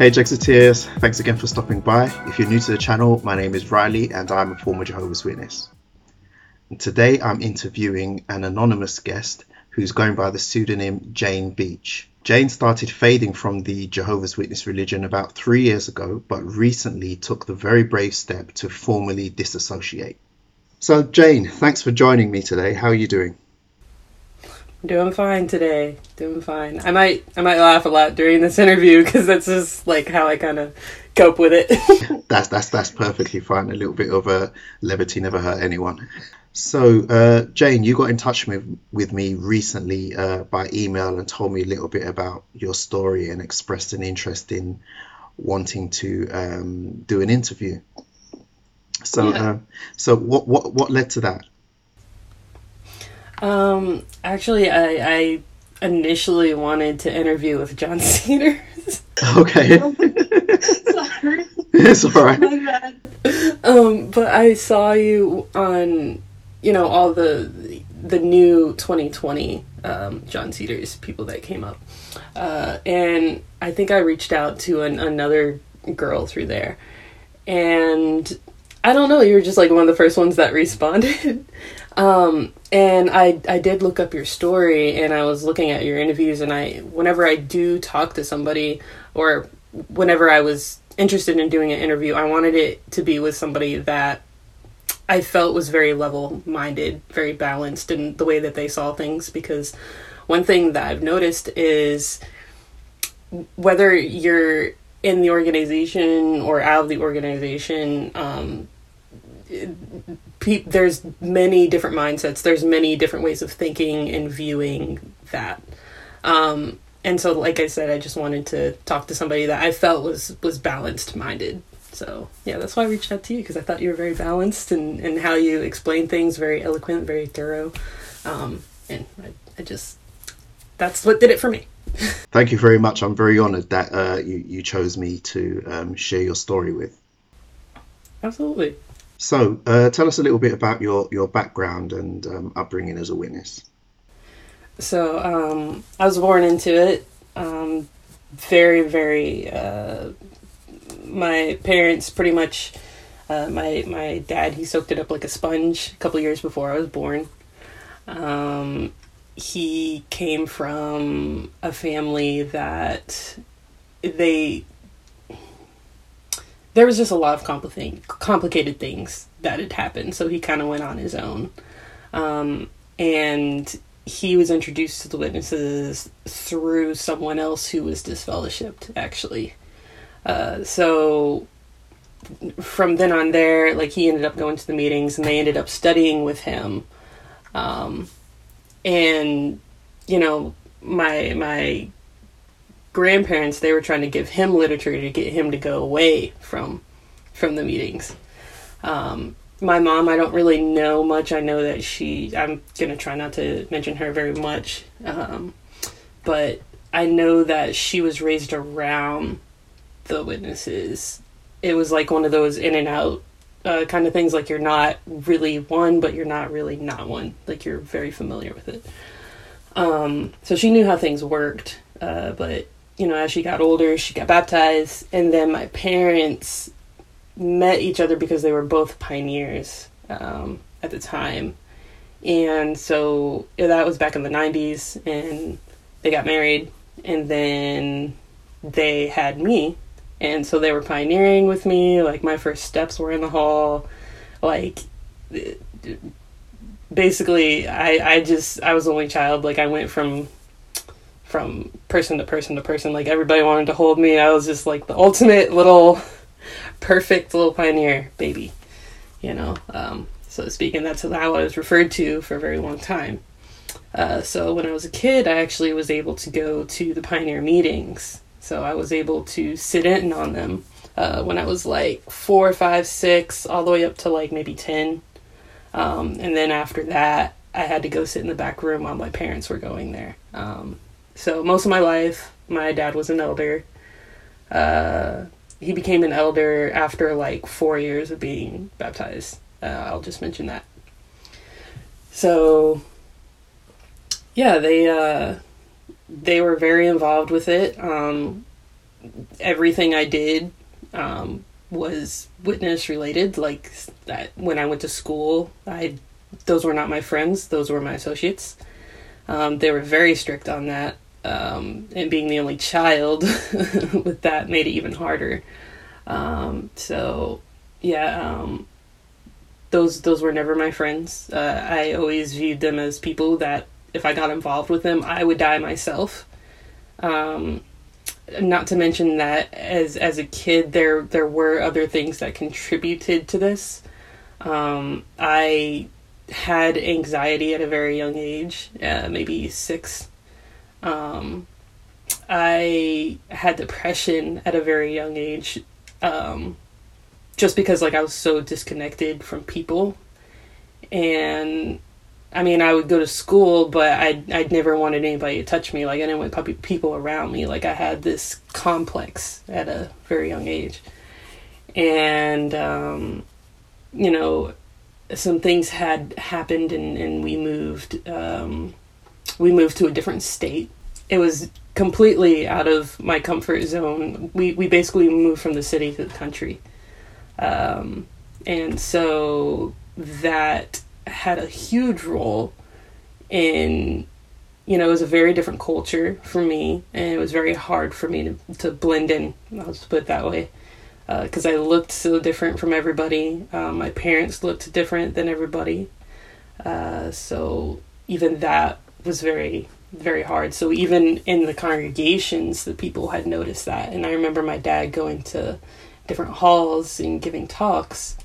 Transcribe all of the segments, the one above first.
Hey Jexiteers, thanks again for stopping by. If you're new to the channel, my name is Riley and I'm a former Jehovah's Witness. And today I'm interviewing an anonymous guest who's going by the pseudonym Jane Beach. Jane started fading from the Jehovah's Witness religion about three years ago, but recently took the very brave step to formally disassociate. So, Jane, thanks for joining me today. How are you doing? Doing fine today. Doing fine. I might I might laugh a lot during this interview because that's just like how I kind of cope with it. that's that's that's perfectly fine. A little bit of a levity never hurt anyone. So, uh, Jane, you got in touch with with me recently uh, by email and told me a little bit about your story and expressed an interest in wanting to um, do an interview. So, yeah. uh, so what what what led to that? Um, actually, I, I initially wanted to interview with John Cedars. Okay. Sorry. It's all right. Um, but I saw you on, you know, all the the new 2020 um, John Cedars people that came up, uh, and I think I reached out to an, another girl through there, and I don't know, you were just like one of the first ones that responded. Um, and I I did look up your story and I was looking at your interviews and I whenever I do talk to somebody or whenever I was interested in doing an interview, I wanted it to be with somebody that I felt was very level minded, very balanced in the way that they saw things because one thing that I've noticed is whether you're in the organization or out of the organization, um, pe- there's many different mindsets. There's many different ways of thinking and viewing that. Um, and so, like I said, I just wanted to talk to somebody that I felt was was balanced minded. So yeah, that's why I reached out to you because I thought you were very balanced and and how you explain things, very eloquent, very thorough. Um, and I, I just that's what did it for me. Thank you very much. I'm very honoured that uh, you you chose me to um, share your story with. Absolutely. So, uh, tell us a little bit about your, your background and um, upbringing as a witness. So, um, I was born into it. Um, very, very. Uh, my parents pretty much. Uh, my my dad he soaked it up like a sponge a couple years before I was born. Um, he came from a family that they there was just a lot of complicated complicated things that had happened. So he kind of went on his own, um, and he was introduced to the witnesses through someone else who was disfellowshipped, actually. Uh, so from then on there, like he ended up going to the meetings, and they ended up studying with him. Um, and you know, my my grandparents they were trying to give him literature to get him to go away from from the meetings. Um, my mom i don't really know much. I know that she i'm gonna try not to mention her very much um, but i know that she was raised around the witnesses. It was like one of those in and out uh, kind of things like you're not really one but you're not really not one. Like you're very familiar with it. Um, so she knew how things worked uh, but you know, as she got older, she got baptized, and then my parents met each other because they were both pioneers um, at the time, and so that was back in the '90s, and they got married, and then they had me, and so they were pioneering with me. Like my first steps were in the hall, like basically, I I just I was the only child. Like I went from from person to person to person. Like everybody wanted to hold me. I was just like the ultimate little perfect little pioneer baby, you know, um, so to speak. And that's how I was referred to for a very long time. Uh, so when I was a kid, I actually was able to go to the pioneer meetings. So I was able to sit in on them uh, when I was like four, five, six, all the way up to like maybe 10. Um, and then after that, I had to go sit in the back room while my parents were going there. Um, so most of my life, my dad was an elder. Uh, he became an elder after like four years of being baptized. Uh, I'll just mention that. So, yeah, they uh, they were very involved with it. Um, everything I did um, was witness related. Like that when I went to school, I those were not my friends; those were my associates. Um, they were very strict on that, um, and being the only child with that made it even harder. Um, so, yeah, um, those those were never my friends. Uh, I always viewed them as people that if I got involved with them, I would die myself. Um, not to mention that as as a kid, there there were other things that contributed to this. Um, I had anxiety at a very young age, uh, maybe six. Um, I had depression at a very young age, um, just because like I was so disconnected from people, and I mean I would go to school, but I I never wanted anybody to touch me. Like I didn't want people around me. Like I had this complex at a very young age, and um, you know some things had happened and, and we moved um, we moved to a different state. It was completely out of my comfort zone. We, we basically moved from the city to the country. Um, and so that had a huge role in you know it was a very different culture for me and it was very hard for me to, to blend in. I'll just put it that way. Because uh, I looked so different from everybody. Um, my parents looked different than everybody. Uh, so even that was very, very hard. So even in the congregations, the people had noticed that. And I remember my dad going to different halls and giving talks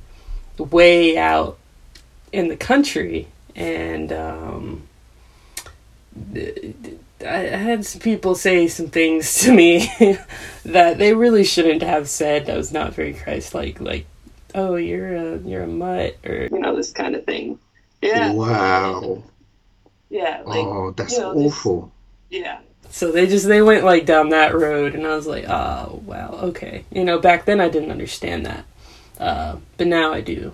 way out in the country. And um, I had some people say some things to me that they really shouldn't have said. That was not very Christ-like. Like, oh, you're a you're a mutt, or you know, this kind of thing. Yeah. Wow. Yeah. Like, oh, that's you know, awful. Just, yeah. So they just they went like down that road, and I was like, oh wow, okay. You know, back then I didn't understand that, uh, but now I do,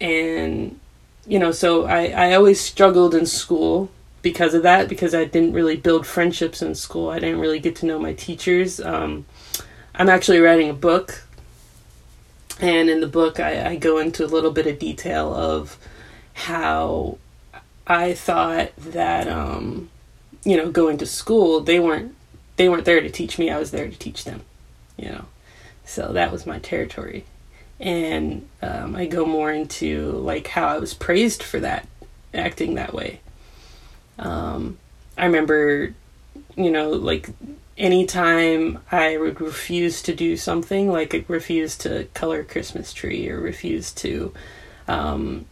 and you know, so I I always struggled in school because of that because I didn't really build friendships in school. I didn't really get to know my teachers. Um, I'm actually writing a book, and in the book, I, I go into a little bit of detail of how I thought that um, you know going to school they weren't they weren't there to teach me. I was there to teach them. You know, so that was my territory, and um, I go more into like how I was praised for that acting that way um, I remember, you know, like anytime I would refuse to do something, like refuse to color Christmas tree or refuse to um,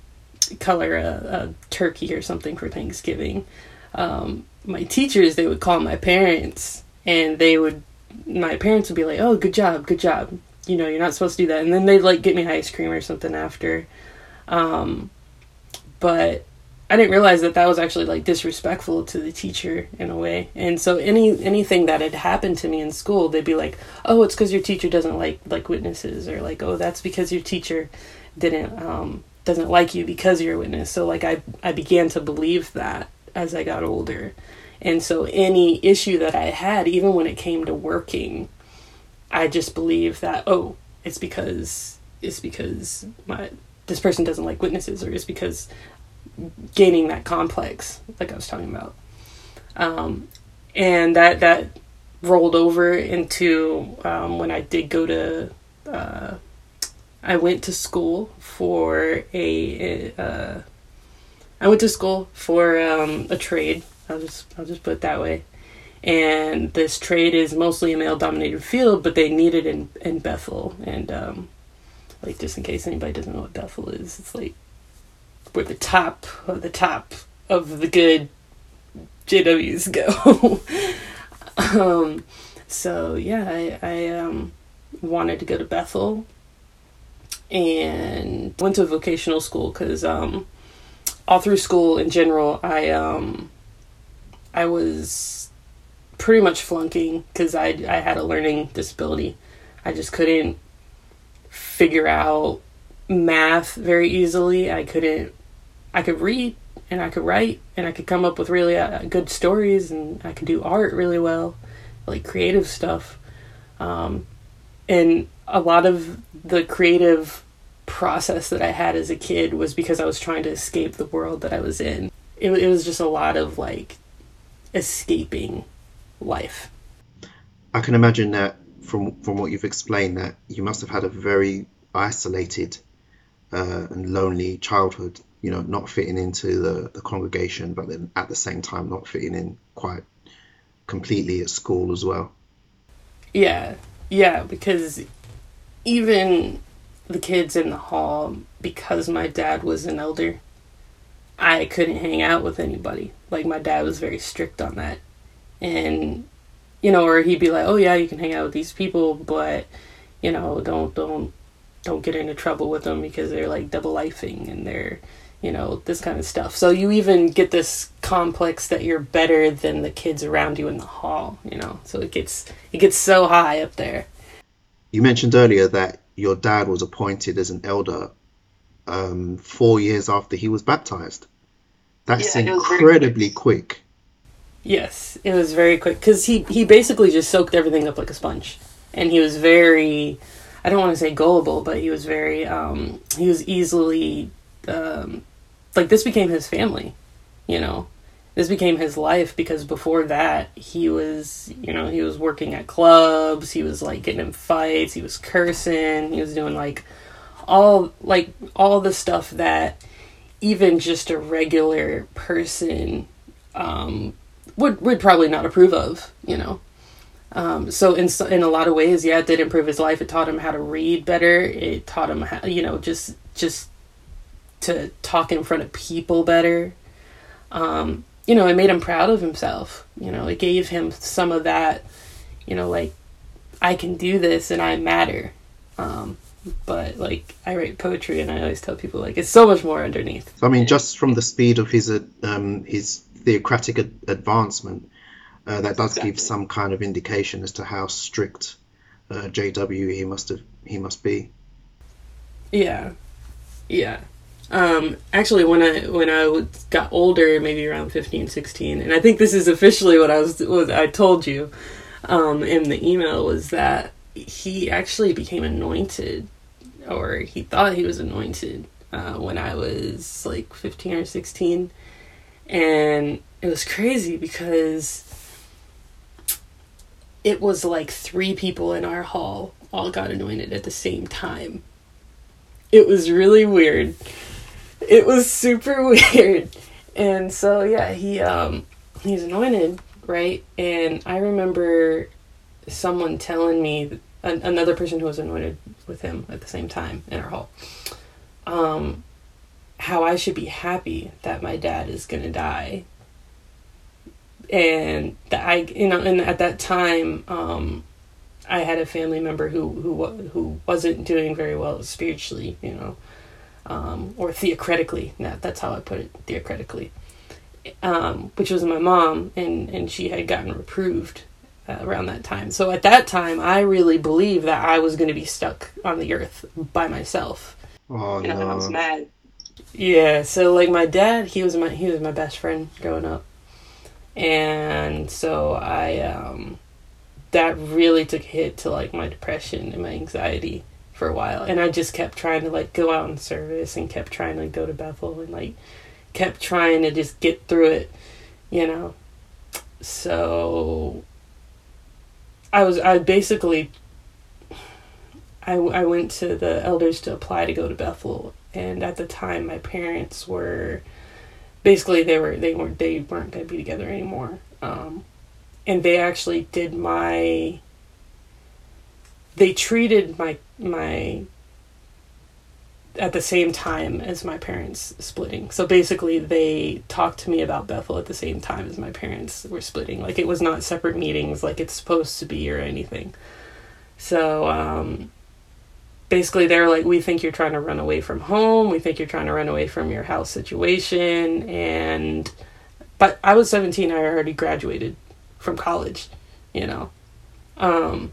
color a, a, turkey or something for Thanksgiving, um, my teachers they would call my parents and they would my parents would be like, "Oh, good job, good job." You know, you're not supposed to do that, and then they'd like get me ice cream or something after. Um, but I didn't realize that that was actually like disrespectful to the teacher in a way. And so any anything that had happened to me in school, they'd be like, "Oh, it's because your teacher doesn't like like witnesses," or like, "Oh, that's because your teacher didn't um, doesn't like you because you're a witness." So like I I began to believe that as I got older, and so any issue that I had, even when it came to working, I just believed that oh, it's because it's because my this person doesn't like witnesses, or it's because gaining that complex, like I was talking about. Um, and that that rolled over into um, when I did go to. Uh, I went to school for a. Uh, I went to school for um, a trade. I'll just I'll just put it that way. And this trade is mostly a male-dominated field, but they need it in in Bethel. And um, like just in case anybody doesn't know what Bethel is, it's like where the top of the top of the good JWs go. um, so yeah, I, I um, wanted to go to Bethel and went to vocational school because um, all through school in general, I um, I was pretty much flunking because I I had a learning disability. I just couldn't figure out math very easily. I couldn't I could read and I could write and I could come up with really uh, good stories and I could do art really well, like creative stuff. Um, and a lot of the creative process that I had as a kid was because I was trying to escape the world that I was in. It, it was just a lot of like escaping life. I can imagine that from from what you've explained that you must have had a very isolated uh, and lonely childhood. You know, not fitting into the, the congregation, but then at the same time not fitting in quite completely at school as well. Yeah, yeah, because even the kids in the hall, because my dad was an elder, I couldn't hang out with anybody. Like my dad was very strict on that. And you know, or he'd be like, "Oh yeah, you can hang out with these people, but you know, don't don't don't get into trouble with them because they're like double lifing and they're you know this kind of stuff so you even get this complex that you're better than the kids around you in the hall you know so it gets it gets so high up there you mentioned earlier that your dad was appointed as an elder um, four years after he was baptized that's yeah, incredibly quick. quick yes it was very quick because he he basically just soaked everything up like a sponge and he was very I don't want to say gullible, but he was very um, he was easily um, like this became his family, you know. This became his life because before that he was, you know, he was working at clubs, he was like getting in fights, he was cursing, he was doing like all like all the stuff that even just a regular person um, would would probably not approve of, you know. Um, so in in a lot of ways, yeah, it did improve his life. It taught him how to read better. It taught him how, you know, just just to talk in front of people better. Um, you know, it made him proud of himself. You know, it gave him some of that, you know, like I can do this and I matter. Um, but like I write poetry and I always tell people like it's so much more underneath. I mean, just from the speed of his um, his theocratic ad- advancement, uh, that does exactly. give some kind of indication as to how strict uh, JW he must have he must be. Yeah, yeah. Um, actually, when I when I got older, maybe around 15, 16, and I think this is officially what I was what I told you um, in the email was that he actually became anointed, or he thought he was anointed uh, when I was like fifteen or sixteen, and it was crazy because it was like three people in our hall all got anointed at the same time. It was really weird. It was super weird. And so yeah, he um he's anointed, right? And I remember someone telling me an, another person who was anointed with him at the same time in our hall. Um how I should be happy that my dad is going to die and that I you know and at that time um, I had a family member who who who wasn't doing very well spiritually you know um, or theocratically that that's how I put it theocratically um, which was my mom and and she had gotten reproved uh, around that time. So at that time I really believed that I was going to be stuck on the earth by myself. Oh no. and I was mad. Yeah so like my dad he was my he was my best friend growing up. And so I um, that really took a hit to like my depression and my anxiety for a while, and I just kept trying to like go out in service and kept trying to go to Bethel and like kept trying to just get through it, you know. So I was I basically I, I went to the elders to apply to go to Bethel. And at the time my parents were basically they were they weren't they weren't going to be together anymore. Um, and they actually did my they treated my my at the same time as my parents splitting. So basically they talked to me about bethel at the same time as my parents were splitting. Like it was not separate meetings like it's supposed to be or anything. So um, basically they're like we think you're trying to run away from home. We think you're trying to run away from your house situation. And but i was 17 i already graduated from college you know? Um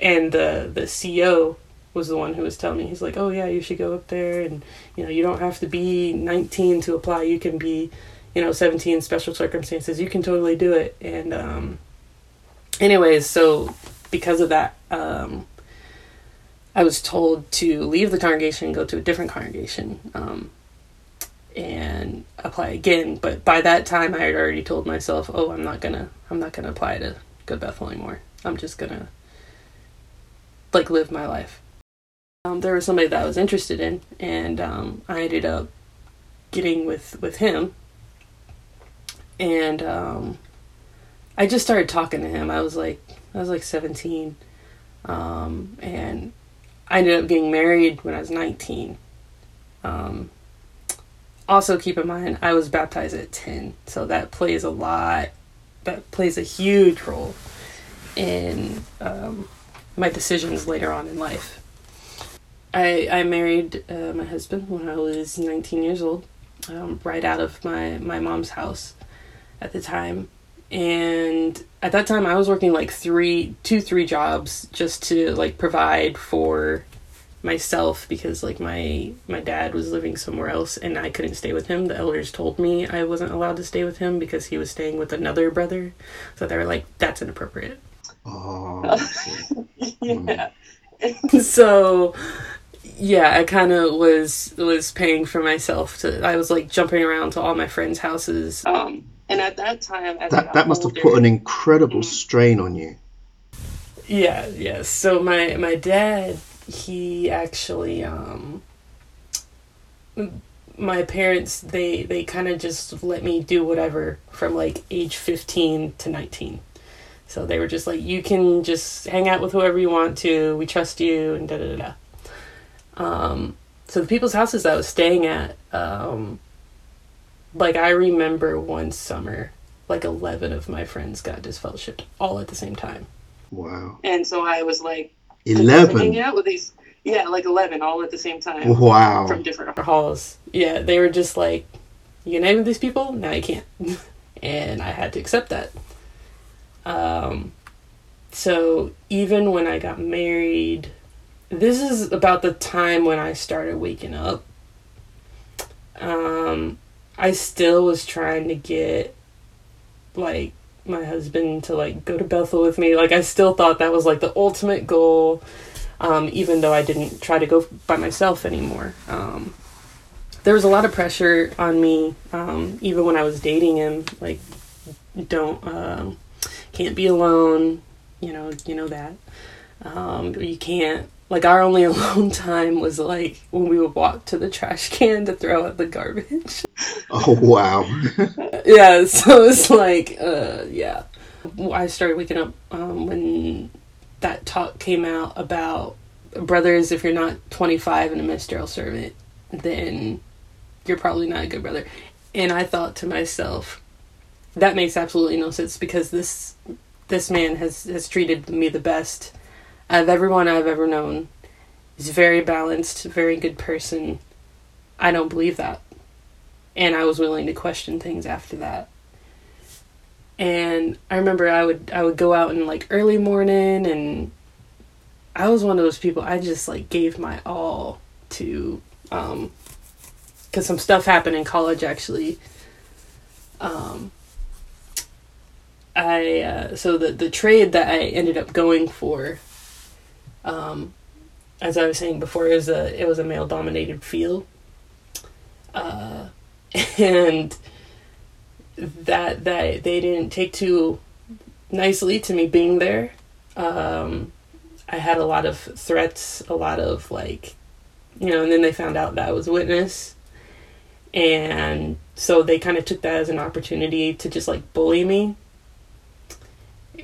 and the the CO was the one who was telling me he's like oh yeah you should go up there and you know you don't have to be 19 to apply you can be you know 17 special circumstances you can totally do it and um anyways so because of that um, I was told to leave the congregation and go to a different congregation um, and apply again. But by that time, I had already told myself, "Oh, I'm not gonna, I'm not gonna apply to Good Bethel anymore. I'm just gonna like live my life." Um, there was somebody that I was interested in, and um, I ended up getting with with him, and um, I just started talking to him. I was like, I was like 17, um, and I ended up getting married when I was 19. Um, also, keep in mind, I was baptized at 10, so that plays a lot, that plays a huge role in um, my decisions later on in life. I, I married uh, my husband when I was 19 years old, um, right out of my, my mom's house at the time. And at that time, I was working like three, two, three jobs just to like provide for myself because like my my dad was living somewhere else and I couldn't stay with him. The elders told me I wasn't allowed to stay with him because he was staying with another brother. So they were like, "That's inappropriate." Oh, yeah. so yeah, I kind of was was paying for myself to. I was like jumping around to all my friends' houses. Um, and at that time, that that must older, have put an incredible mm. strain on you. Yeah, yes. Yeah. So my my dad, he actually um my parents they they kind of just let me do whatever from like age 15 to 19 so they were just like you can just hang out with whoever you want to we trust you and da da da um, so the people's houses I was staying at, um, like I remember one summer, like eleven of my friends got disfellowshipped all at the same time. Wow. And so I was like eleven hanging out with these yeah, like eleven all at the same time. Wow. From different halls. Yeah, they were just like, You name these people? now you can't. and I had to accept that. Um so even when I got married this is about the time when I started waking up. Um, I still was trying to get like my husband to like go to Bethel with me. Like I still thought that was like the ultimate goal. Um, even though I didn't try to go by myself anymore. Um, there was a lot of pressure on me, um, even when I was dating him. Like, don't, um, can't be alone. You know, you know that. Um, you can't like our only alone time was like when we would walk to the trash can to throw out the garbage. Oh wow. yeah, so it's like uh yeah. I started waking up um, when that talk came out about brothers if you're not 25 and a ministerial servant then you're probably not a good brother. And I thought to myself that makes absolutely no sense because this this man has has treated me the best of everyone I've ever known. He's very balanced, very good person. I don't believe that. And I was willing to question things after that. And I remember I would I would go out in like early morning and I was one of those people I just like gave my all to um cuz some stuff happened in college actually. Um I uh, so the the trade that I ended up going for um, as I was saying before, it was a it was a male dominated field, uh, and that that they didn't take too nicely to me being there. Um, I had a lot of threats, a lot of like, you know, and then they found out that I was a witness, and so they kind of took that as an opportunity to just like bully me.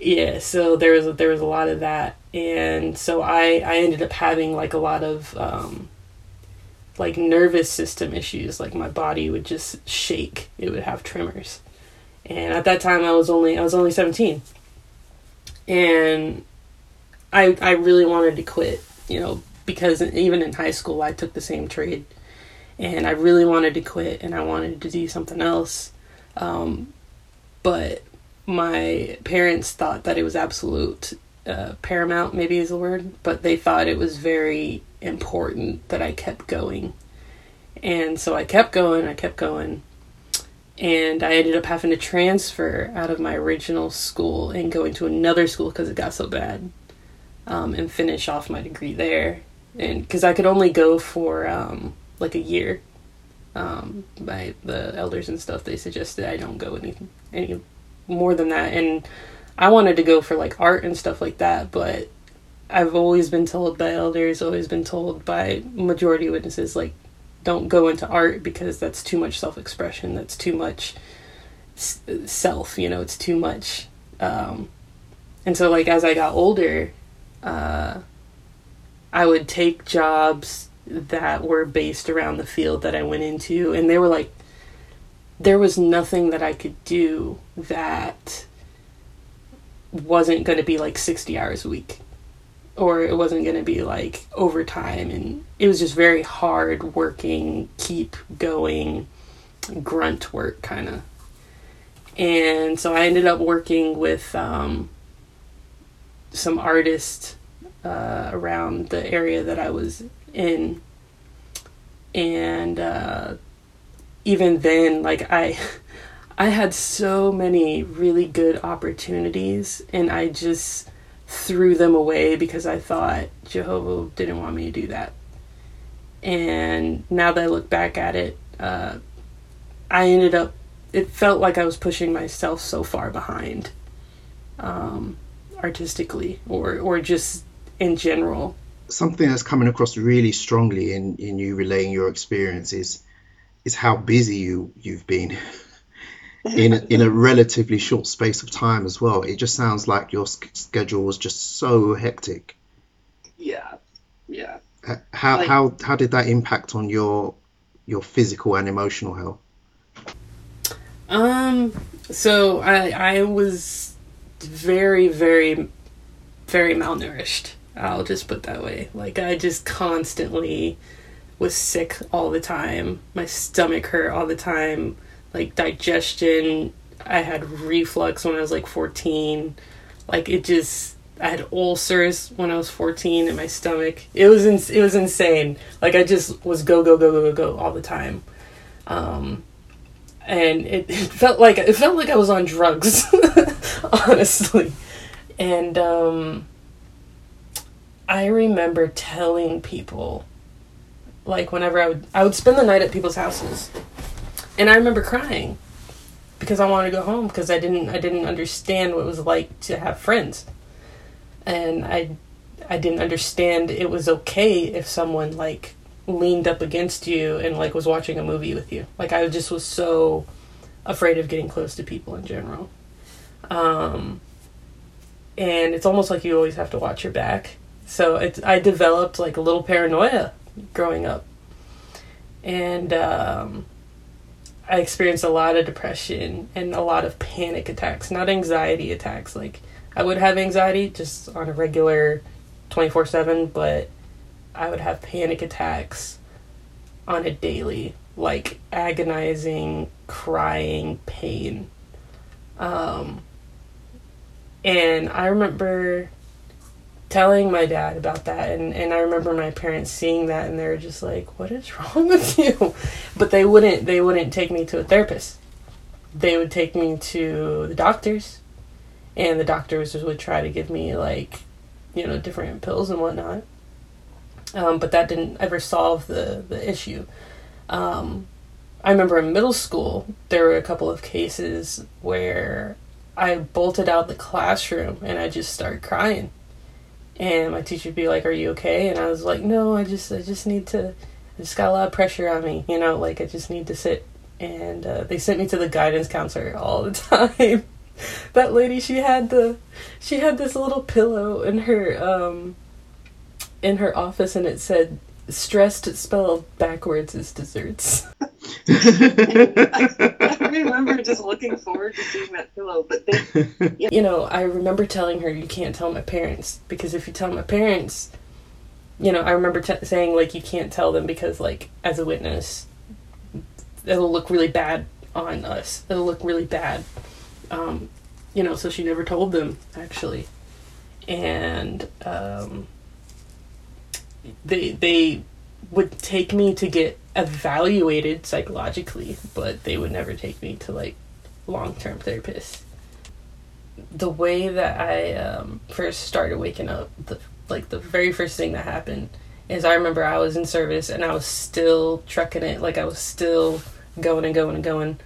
Yeah, so there was there was a lot of that, and so I I ended up having like a lot of um, like nervous system issues. Like my body would just shake. It would have tremors, and at that time I was only I was only seventeen, and I I really wanted to quit. You know because even in high school I took the same trade, and I really wanted to quit and I wanted to do something else, um, but my parents thought that it was absolute uh, paramount, maybe is the word, but they thought it was very important that I kept going. And so I kept going, I kept going. And I ended up having to transfer out of my original school and going to another school because it got so bad. um, and finish off my degree there. And because I could only go for um, like a year, um, by the elders and stuff, they suggested I don't go any any more than that. And I wanted to go for like art and stuff like that, but I've always been told by elders, always been told by majority witnesses, like don't go into art because that's too much self expression. That's too much self. You know, it's too much. Um, and so, like as I got older, uh, I would take jobs that were based around the field that I went into, and they were like, there was nothing that I could do that wasn't going to be like 60 hours a week. Or it wasn't going to be like overtime and it was just very hard working keep going grunt work kind of and so i ended up working with um, some artists uh, around the area that i was in. And uh, even then like i i had so many really good opportunities and i just threw them away because I thought Jehovah didn't want me to do that. And now that I look back at it, uh, I ended up, it felt like I was pushing myself so far behind um, artistically or, or just in general. Something that's coming across really strongly in, in you relaying your experiences is how busy you, you've been. in a, in a relatively short space of time as well. It just sounds like your schedule was just so hectic. Yeah, yeah. How like, how how did that impact on your your physical and emotional health? Um. So I I was very very very malnourished. I'll just put that way. Like I just constantly was sick all the time. My stomach hurt all the time like digestion. I had reflux when I was like 14. Like it just I had ulcers when I was 14 in my stomach. It was it was insane. Like I just was go go go go go go all the time. Um and it, it felt like it felt like I was on drugs honestly. And um I remember telling people like whenever I would I would spend the night at people's houses and I remember crying because I wanted to go home because I didn't I didn't understand what it was like to have friends. And I I didn't understand it was okay if someone like leaned up against you and like was watching a movie with you. Like I just was so afraid of getting close to people in general. Um and it's almost like you always have to watch your back. So it's I developed like a little paranoia growing up. And um I experienced a lot of depression and a lot of panic attacks, not anxiety attacks. Like I would have anxiety just on a regular 24/7, but I would have panic attacks on a daily, like agonizing, crying pain. Um and I remember telling my dad about that and, and I remember my parents seeing that and they were just like, What is wrong with you? But they wouldn't they wouldn't take me to a therapist. They would take me to the doctors and the doctors would try to give me like, you know, different pills and whatnot. Um, but that didn't ever solve the, the issue. Um, I remember in middle school there were a couple of cases where I bolted out the classroom and I just started crying and my teacher would be like, "Are you okay?" And I was like, "No, I just I just need to. I just got a lot of pressure on me, you know. Like I just need to sit." And uh, they sent me to the guidance counselor all the time. that lady, she had the she had this little pillow in her um in her office, and it said stressed spelled backwards is desserts. I, I, remember just looking forward to seeing that pillow, but they, yeah. you know, I remember telling her you can't tell my parents because if you tell my parents, you know, I remember t- saying like you can't tell them because like as a witness, it'll look really bad on us. It'll look really bad. Um, you know, so she never told them actually, and um, they they would take me to get evaluated psychologically, but they would never take me to like long term therapists. the way that I um, first started waking up, the like the very first thing that happened is I remember I was in service and I was still trucking it, like I was still going and going and going.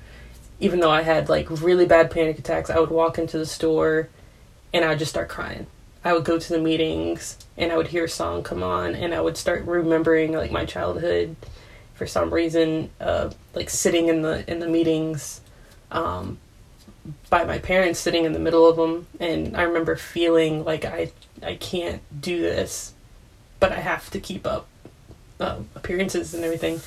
Even though I had like really bad panic attacks, I would walk into the store and I would just start crying. I would go to the meetings and I would hear a song come on and I would start remembering like my childhood for some reason, uh, like sitting in the in the meetings, um, by my parents sitting in the middle of them, and I remember feeling like I I can't do this, but I have to keep up uh, appearances and everything,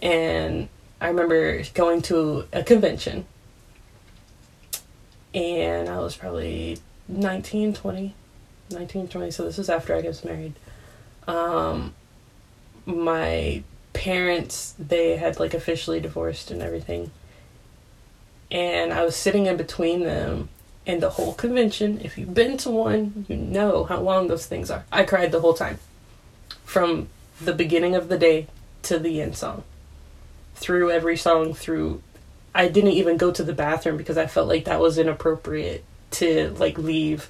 and I remember going to a convention, and I was probably 19, 20, 19, 20, so this was after I was married. Um, my parents, they had like officially divorced and everything and I was sitting in between them and the whole convention. If you've been to one, you know how long those things are. I cried the whole time from the beginning of the day to the end song. Through every song, through. I didn't even go to the bathroom because I felt like that was inappropriate to like leave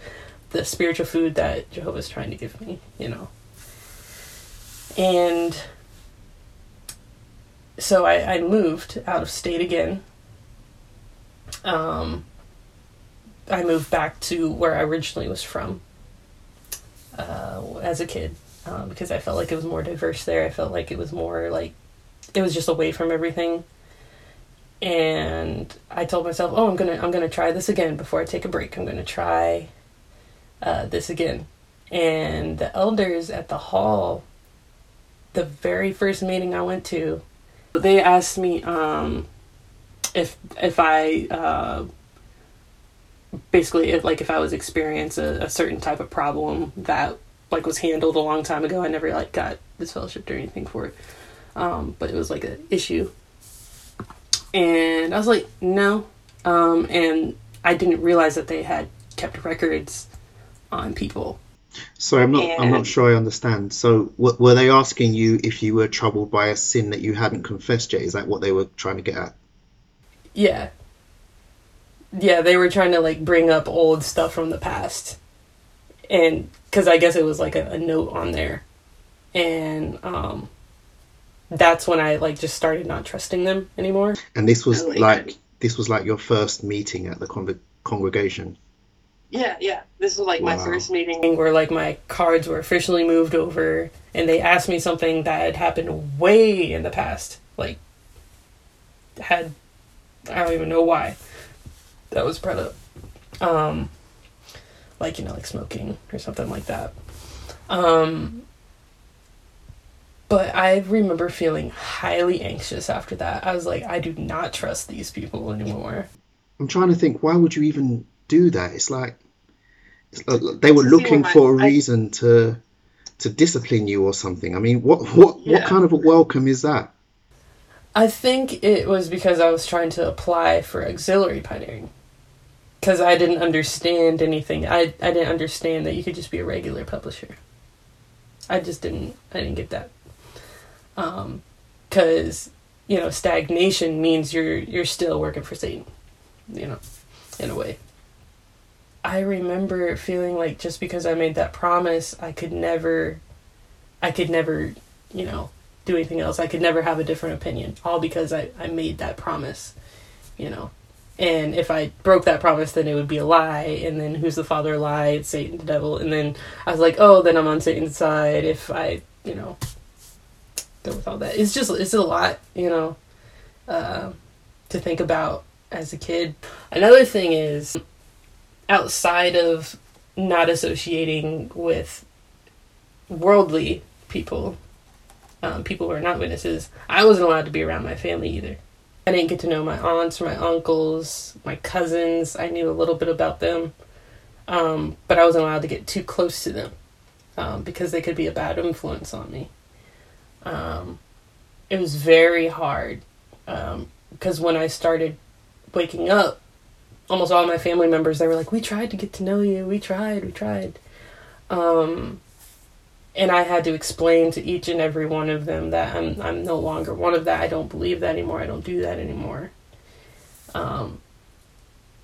the spiritual food that Jehovah's trying to give me, you know. And so I, I moved out of state again um, I moved back to where I originally was from uh, as a kid um, because I felt like it was more diverse there. I felt like it was more like it was just away from everything. And I told myself, "Oh, I'm gonna I'm gonna try this again before I take a break. I'm gonna try uh, this again." And the elders at the hall, the very first meeting I went to, they asked me, um, if if I uh, basically if, like if I was experiencing a, a, certain type of problem that like was handled a long time ago, I never like got disfellowshipped or anything for it, um, but it was like an issue, and I was like no, um, and I didn't realize that they had kept records on people. So I'm not. And... I'm not sure I understand. So w- were they asking you if you were troubled by a sin that you hadn't confessed yet? Is that what they were trying to get at? Yeah. Yeah, they were trying to like bring up old stuff from the past. And cuz I guess it was like a, a note on there. And um that's when I like just started not trusting them anymore. And this was like, like this was like your first meeting at the con- congregation. Yeah, yeah. This was like wow. my first meeting where like my cards were officially moved over and they asked me something that had happened way in the past. Like had I don't even know why that was brought up. Um, like you know, like smoking or something like that. Um, but I remember feeling highly anxious after that. I was like, I do not trust these people anymore. I'm trying to think, why would you even do that? It's like, it's like they were looking for a reason to to discipline you or something. I mean, what what yeah. what kind of a welcome is that? I think it was because I was trying to apply for auxiliary pioneering. Because I didn't understand anything. I, I didn't understand that you could just be a regular publisher. I just didn't, I didn't get that. Um, cause, you know, stagnation means you're, you're still working for Satan, you know, in a way. I remember feeling like just because I made that promise, I could never, I could never, you know, do anything else. I could never have a different opinion, all because I, I made that promise, you know. And if I broke that promise, then it would be a lie. And then who's the father lie? It's Satan, the devil. And then I was like, oh, then I'm on Satan's side if I, you know, go with all that. It's just, it's a lot, you know, uh, to think about as a kid. Another thing is, outside of not associating with worldly people um, people who are not witnesses, I wasn't allowed to be around my family either. I didn't get to know my aunts, or my uncles, my cousins. I knew a little bit about them, um, but I wasn't allowed to get too close to them um, because they could be a bad influence on me. Um, it was very hard because um, when I started waking up, almost all my family members they were like, "We tried to get to know you. We tried. We tried." Um, and I had to explain to each and every one of them that I'm I'm no longer one of that. I don't believe that anymore. I don't do that anymore. Um,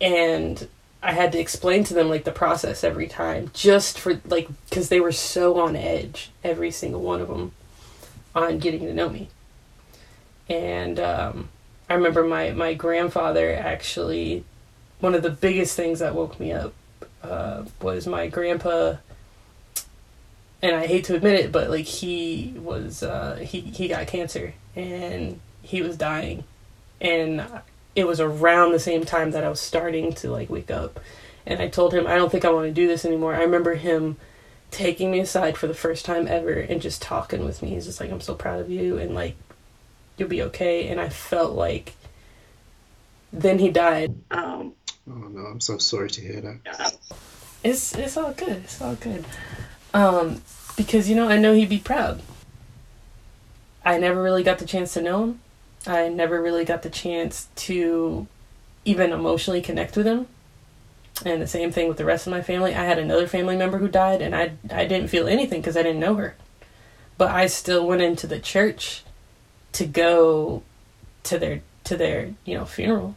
and I had to explain to them like the process every time, just for like because they were so on edge, every single one of them, on getting to know me. And um, I remember my my grandfather actually, one of the biggest things that woke me up uh, was my grandpa. And I hate to admit it, but like he was, uh, he he got cancer and he was dying, and it was around the same time that I was starting to like wake up. And I told him, I don't think I want to do this anymore. I remember him taking me aside for the first time ever and just talking with me. He's just like, I'm so proud of you and like, you'll be okay. And I felt like then he died. Um, oh no, I'm so sorry to hear that. It's, it's all good. It's all good. Um, because, you know, I know he'd be proud. I never really got the chance to know him I never really got the chance to even emotionally connect with him. And the same thing with the rest of my family. I had another family member who died, and I I didn't feel anything because I didn't know her. But I still went into the church to go to their to their you know funeral.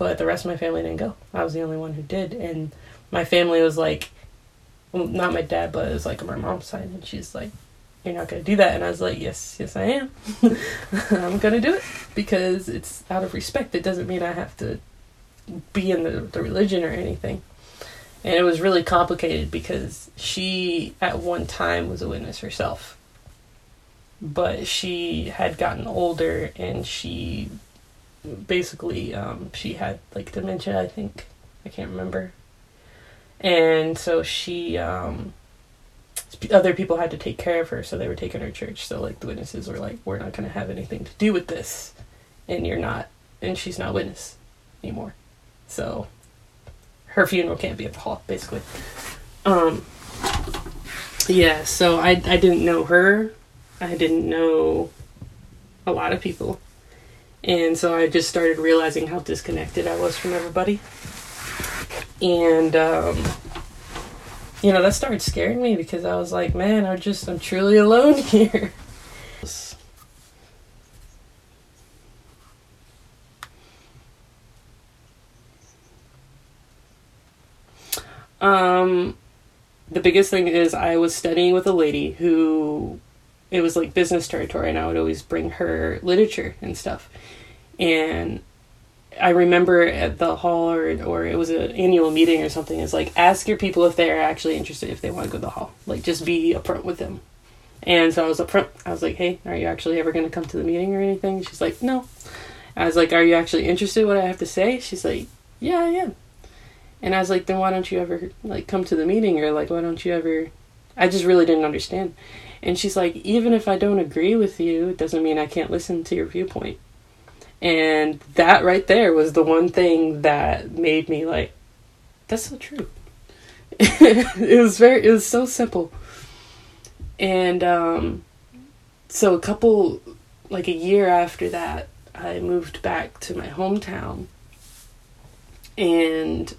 But the rest of my family didn't go. I was the only one who did, and my family was like, well, not my dad, but it was like my mom's side, and she's like, you're not to do that. And I was like, yes, yes, I am. I'm to do it because it's out of respect. It doesn't mean I have to be in the, the religion or anything. And it was really complicated because she, at one time, was a witness herself. But she had gotten older and she basically, um, she had like dementia, I think. I can't remember. And so she, um, other people had to take care of her, so they were taking her church. So like the witnesses were like, "We're not going to have anything to do with this, and you're not, and she's not witness anymore." So her funeral can't be at the hall, basically. Um, yeah. So I I didn't know her. I didn't know a lot of people, and so I just started realizing how disconnected I was from everybody, and um you know, that started scaring me because I was like, man, I'm just, I'm truly alone here. Um, the biggest thing is I was studying with a lady who, it was like business territory, and I would always bring her literature and stuff. And I remember at the hall or or it was an annual meeting or something. It's like ask your people if they are actually interested if they want to go to the hall. Like just be upfront with them. And so I was upfront. I was like, "Hey, are you actually ever going to come to the meeting or anything?" She's like, "No." I was like, "Are you actually interested in what I have to say?" She's like, "Yeah, I am." And I was like, "Then why don't you ever like come to the meeting or like why don't you ever?" I just really didn't understand. And she's like, "Even if I don't agree with you, it doesn't mean I can't listen to your viewpoint." And that right there was the one thing that made me like, that's so true. it was very, it was so simple. And um, so a couple, like a year after that, I moved back to my hometown. And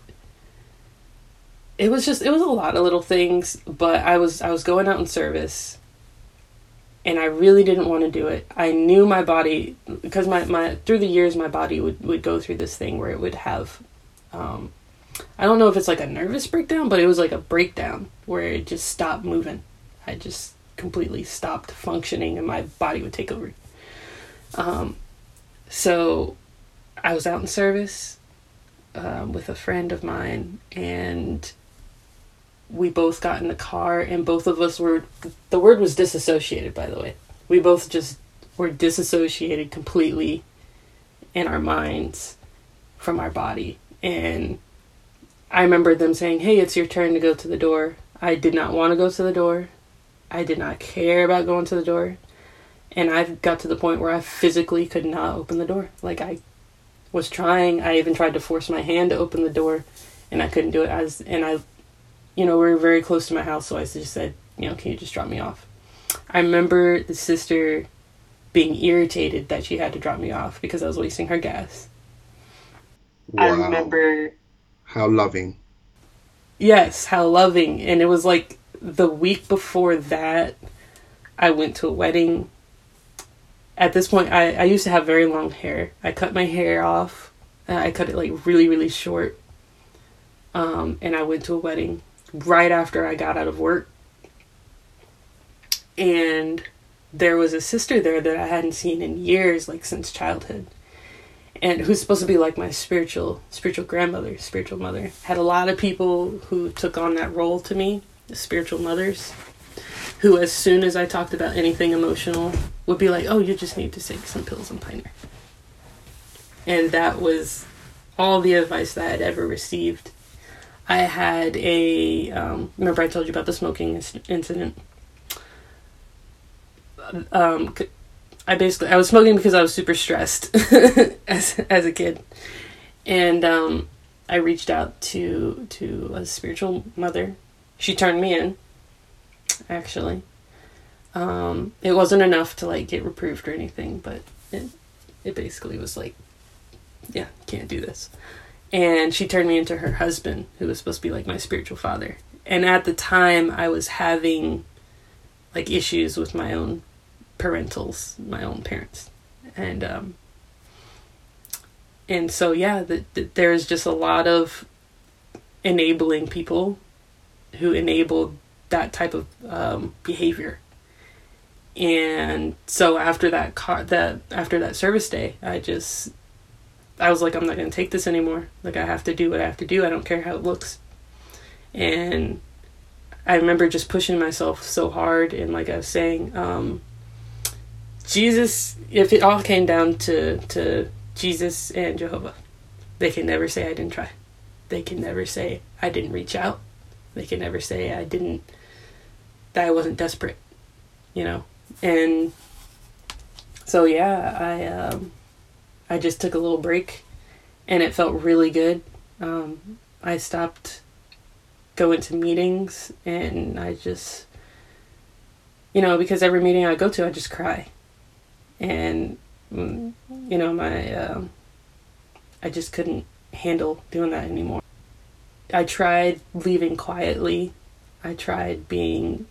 it was just, it was a lot of little things, but I was, I was going out in service and I really didn't want to do it. I knew my body because my, my through the years my body would, would go through this thing where it would have um, I don't know if it's like a nervous breakdown, but it was like a breakdown where it just stopped moving. I just completely stopped functioning and my body would take over. Um, so I was out in service um, with a friend of mine and we both got in the car and both of us were the word was disassociated by the way. We both just were disassociated completely in our minds from our body. And i remember them saying hey it's your turn to go to the door. I did not want to go to the door. I did not care about going to the door. And I've got to the point where i physically could not open the door. Like i was trying. I even tried to force my hand to open the door and i couldn't do it. As and i you know, we are very close to my house, so I just said, you know, can you just drop me off? I remember the sister being irritated that she had to drop me off because I was wasting her gas. Wow. I remember. How loving. Yes, how loving. And it was like the week before that, I went to a wedding. At this point, I, I used to have very long hair. I cut my hair off. I cut it like really, really short um, and I went to a wedding right after I got out of work. And there was a sister there that I hadn't seen in years, like since childhood, and who's supposed to be like my spiritual spiritual grandmother, spiritual mother. Had a lot of people who took on that role to me, spiritual mothers, who as soon as I talked about anything emotional would be like, "Oh, you just need to take some pills and piner." And that was all the advice that I had ever received. I had a um, remember I told you about the smoking incident um, I basically I was smoking because I was super stressed as as a kid, and um, I reached out to to a spiritual mother. She turned me in. Actually, um, it wasn't enough to like get reproved or anything, but it it basically was like, yeah, can't do this. And she turned me into her husband, who was supposed to be like my spiritual father. And at the time, I was having like issues with my own parentals, my own parents, and um, and so yeah, the, the, there's just a lot of enabling people who enabled that type of um, behavior. And so after that car that after that service day, I just I was like I'm not going to take this anymore. Like I have to do what I have to do. I don't care how it looks. And I remember just pushing myself so hard and like I was saying um, Jesus, if it all came down to, to Jesus and Jehovah, they can never say I didn't try. They can never say I didn't reach out. They can never say I didn't, that I wasn't desperate, you know? And so, yeah, I, um, I just took a little break and it felt really good. Um, I stopped going to meetings and I just, you know, because every meeting I go to, I just cry and mm, you know my uh, I just couldn't handle doing that anymore. I tried leaving quietly. I tried being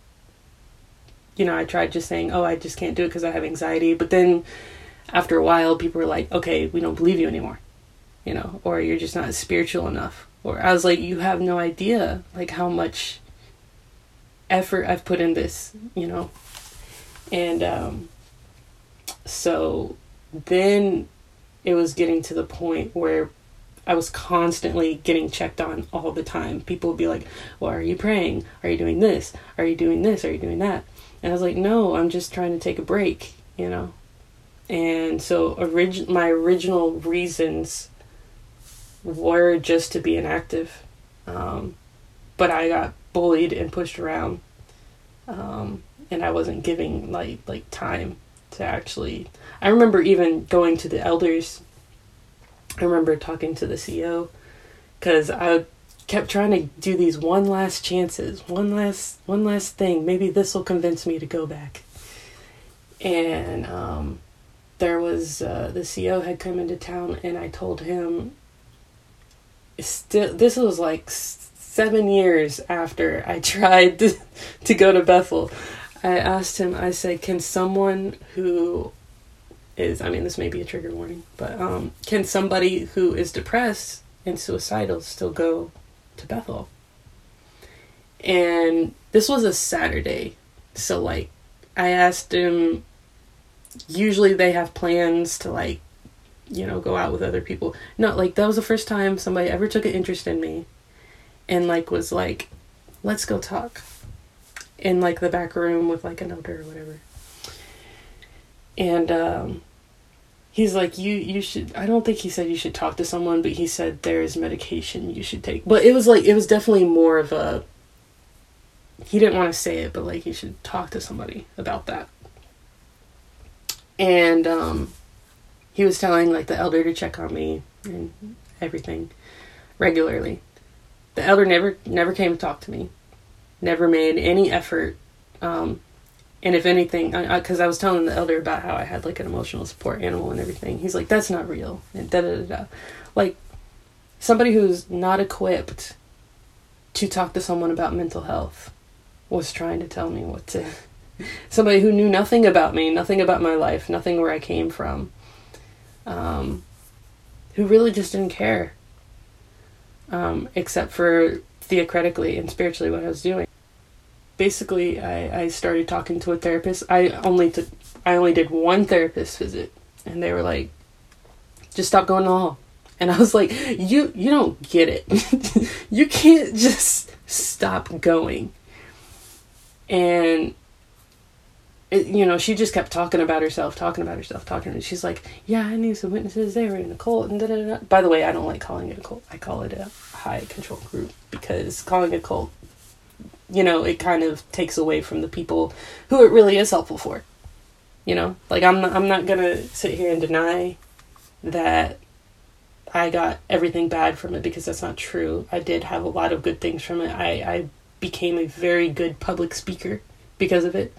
you know, I tried just saying, "Oh, I just can't do it because I have anxiety." But then after a while, people were like, "Okay, we don't believe you anymore." You know, or you're just not spiritual enough. Or I was like, "You have no idea like how much effort I've put in this, you know." And um so then it was getting to the point where I was constantly getting checked on all the time. People would be like, Well, are you praying? Are you doing this? Are you doing this? Are you doing that? And I was like, No, I'm just trying to take a break, you know? And so orig- my original reasons were just to be inactive. Um, but I got bullied and pushed around. Um, and I wasn't giving like like time to actually. I remember even going to the elders. I remember talking to the CO because I kept trying to do these one last chances, one last one last thing. Maybe this will convince me to go back. And um, there was uh, the CO had come into town, and I told him. Still, this was like seven years after I tried to, to go to Bethel. I asked him, I said, can someone who is, I mean, this may be a trigger warning, but um, can somebody who is depressed and suicidal still go to Bethel? And this was a Saturday. So, like, I asked him, usually they have plans to, like, you know, go out with other people. No, like, that was the first time somebody ever took an interest in me and, like, was like, let's go talk in like the back room with like an elder or whatever. And um, he's like, you you should. I don't think he said you should talk to someone, but he said there is medication you should take. But it was like it was definitely more of a. He didn't want to say it, but like you should talk to somebody about that. And um, he was telling like the elder to check on me and everything regularly. The elder never never came to talk to me never made any effort. Um, and if anything, because I, I, I, was telling the elder about how I had like an emotional support animal and everything, he's like, "That's not real," and da da da da. Like somebody who's not equipped to talk to someone about mental health was trying to tell me what to. Somebody who knew nothing about me, nothing about my life, nothing where I came from, um, who really just didn't care. um, except for theocratically and spiritually what I was doing. Basically, I, I started talking to a therapist. I only took I only did one therapist visit, and they were like, "Just stop going to hall." And I was like, "You you don't get it. you can't just stop going." And it, you know, she just kept talking about herself, talking about herself, talking. And she's like, "Yeah, I knew some witnesses. They were in a cult." And da da da. By the way, I don't like calling it a cult. I call it a high control group because calling it a cult, you know, it kind of takes away from the people who it really is helpful for. You know, like I'm not, I'm not gonna sit here and deny that I got everything bad from it because that's not true. I did have a lot of good things from it. I, I became a very good public speaker because of it.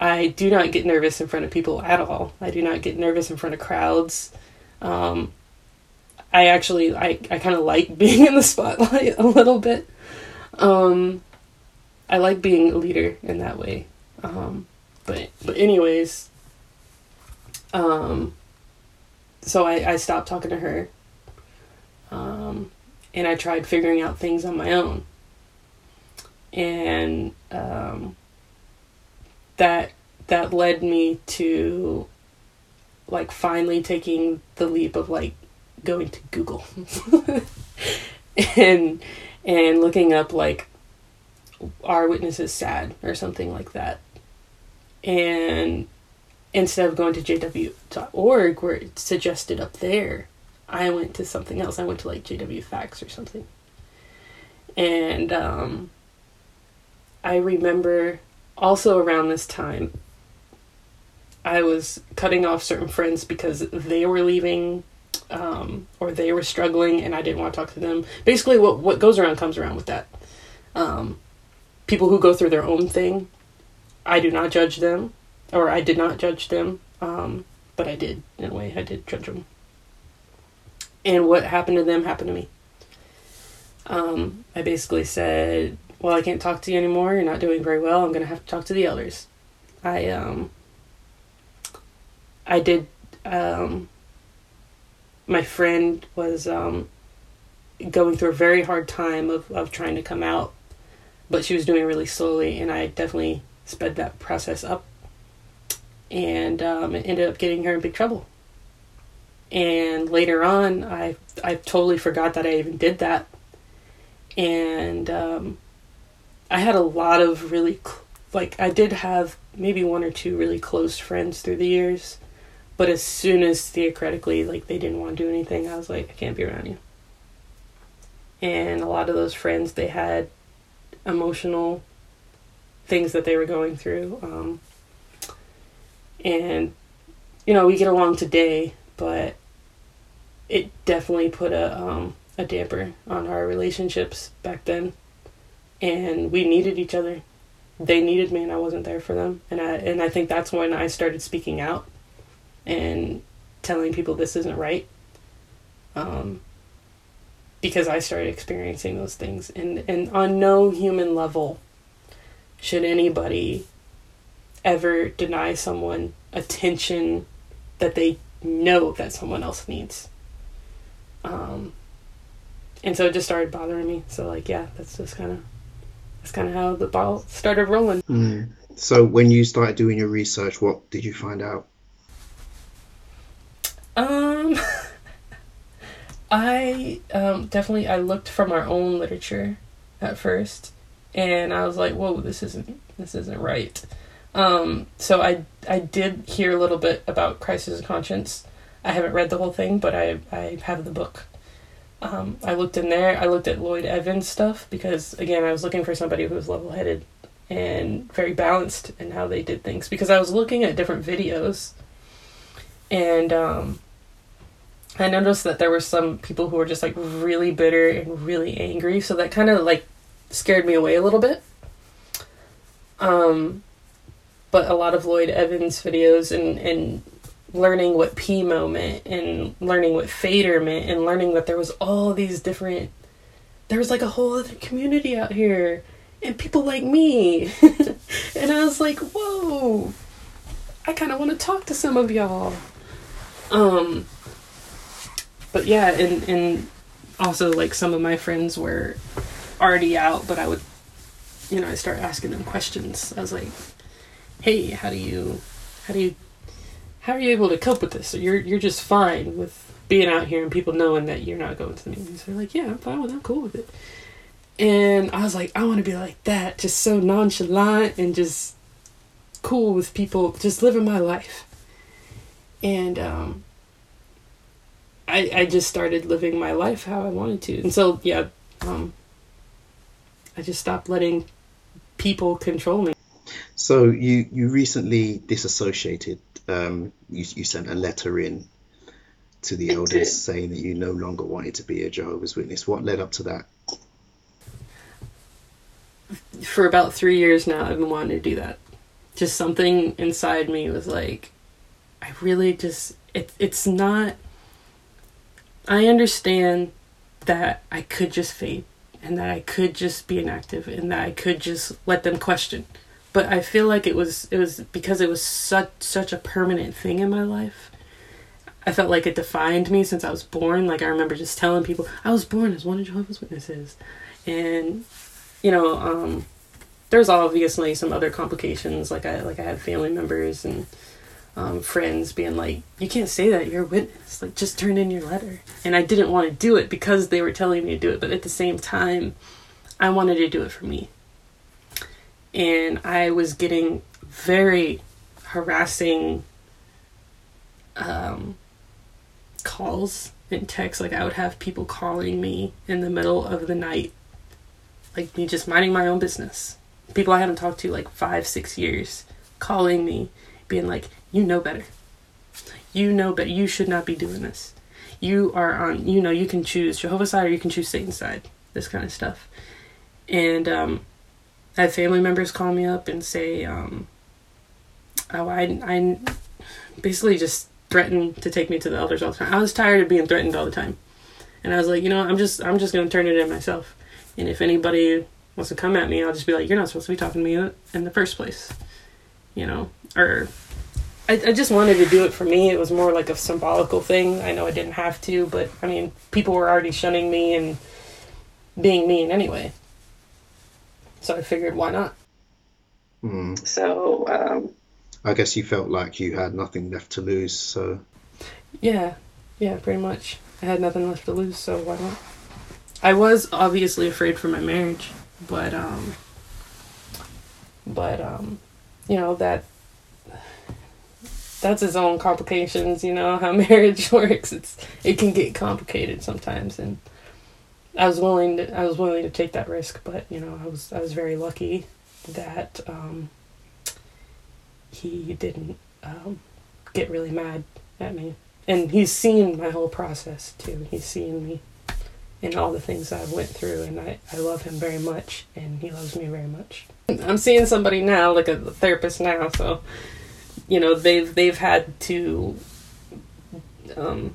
I do not get nervous in front of people at all. I do not get nervous in front of crowds. Um, I actually I, I kind of like being in the spotlight a little bit. Um, I like being a leader in that way. Um, but but anyways, um, so I, I stopped talking to her. Um, and I tried figuring out things on my own. And um, that that led me to like finally taking the leap of like going to Google and and looking up like our witnesses sad or something like that. And instead of going to jw.org where it suggested up there, I went to something else. I went to like JW Facts or something. And um, I remember also around this time, I was cutting off certain friends because they were leaving um, or they were struggling and I didn't want to talk to them. Basically, what, what goes around comes around with that. Um, people who go through their own thing, I do not judge them, or I did not judge them, um, but I did, in a way, I did judge them. And what happened to them happened to me. Um, I basically said, well, I can't talk to you anymore. You're not doing very well. I'm going to have to talk to the elders. I, um, I did, um, my friend was, um, going through a very hard time of, of trying to come out, but she was doing really slowly, and I definitely sped that process up. And um, it ended up getting her in big trouble. And later on, I I totally forgot that I even did that. And um, I had a lot of really cl- like I did have maybe one or two really close friends through the years, but as soon as theocratically like they didn't want to do anything, I was like I can't be around you. And a lot of those friends they had emotional things that they were going through, um, and you know we get along today, but it definitely put a um, a damper on our relationships back then and we needed each other. They needed me, and I wasn't there for them. And I and I think that's when I started speaking out and telling people this isn't right. Um, because I started experiencing those things, and and on no human level should anybody ever deny someone attention that they know that someone else needs. Um, and so it just started bothering me. So like, yeah, that's just kind of that's kind of how the ball started rolling. Mm. So when you started doing your research, what did you find out? Um, I um, definitely I looked from our own literature at first, and I was like, "Whoa, this isn't this isn't right." Um, so I I did hear a little bit about Crisis of Conscience. I haven't read the whole thing, but I I have the book. Um, I looked in there. I looked at Lloyd Evans stuff because again, I was looking for somebody who was level-headed and very balanced in how they did things because I was looking at different videos and um, I noticed that there were some people who were just like really bitter and really angry, so that kind of like scared me away a little bit. Um, but a lot of Lloyd Evans videos and and learning what PIMO meant and learning what fader meant and learning that there was all these different there was like a whole other community out here and people like me and i was like whoa i kind of want to talk to some of y'all um but yeah and and also like some of my friends were already out, but I would, you know, I start asking them questions. I was like, "Hey, how do you, how do you, how are you able to cope with this? You're you're just fine with being out here and people knowing that you're not going to the meetings." They're like, "Yeah, I'm fine with. It. I'm cool with it." And I was like, I want to be like that, just so nonchalant and just cool with people, just living my life. And um, I I just started living my life how I wanted to, and so yeah, um, I just stopped letting people control me. So you you recently disassociated. Um, you you sent a letter in to the elders saying that you no longer wanted to be a Jehovah's Witness. What led up to that? For about three years now, I've been wanting to do that. Just something inside me was like, I really just it it's not. I understand that I could just fade and that I could just be inactive and that I could just let them question. But I feel like it was it was because it was such such a permanent thing in my life. I felt like it defined me since I was born. Like I remember just telling people I was born as one of Jehovah's Witnesses, and you know, um, there's obviously some other complications. Like I like I had family members and um, friends being like, "You can't say that. You're a witness. Like just turn in your letter." And I didn't want to do it because they were telling me to do it, but at the same time, I wanted to do it for me. And I was getting very harassing um, calls and texts. Like I would have people calling me in the middle of the night, like me just minding my own business. People I hadn't talked to like five, six years, calling me, being like, "You know better. You know better. You should not be doing this. You are on. You know you can choose Jehovah's side or you can choose Satan's side. This kind of stuff." And um, I had family members call me up and say, um, "Oh, I, I basically just threatened to take me to the elders all the time. I was tired of being threatened all the time, and I was like, you know, I'm just, I'm just gonna turn it in myself. And if anybody wants to come at me, I'll just be like, you're not supposed to be talking to me in the first place, you know, or." I, I just wanted to do it for me. It was more like a symbolical thing. I know I didn't have to, but I mean, people were already shunning me and being mean anyway. So I figured, why not? Hmm. So, um, I guess you felt like you had nothing left to lose. So Yeah, yeah, pretty much. I had nothing left to lose, so why not? I was obviously afraid for my marriage, but um, but um, you know that that's its own complications. You know how marriage works. It's it can get complicated sometimes, and I was willing to I was willing to take that risk, but you know I was I was very lucky that um, he didn't um, get really mad at me. And he's seen my whole process too. He's seen me and all the things I've went through, and I, I love him very much, and he loves me very much. I'm seeing somebody now, like a therapist now, so you know they've they've had to um,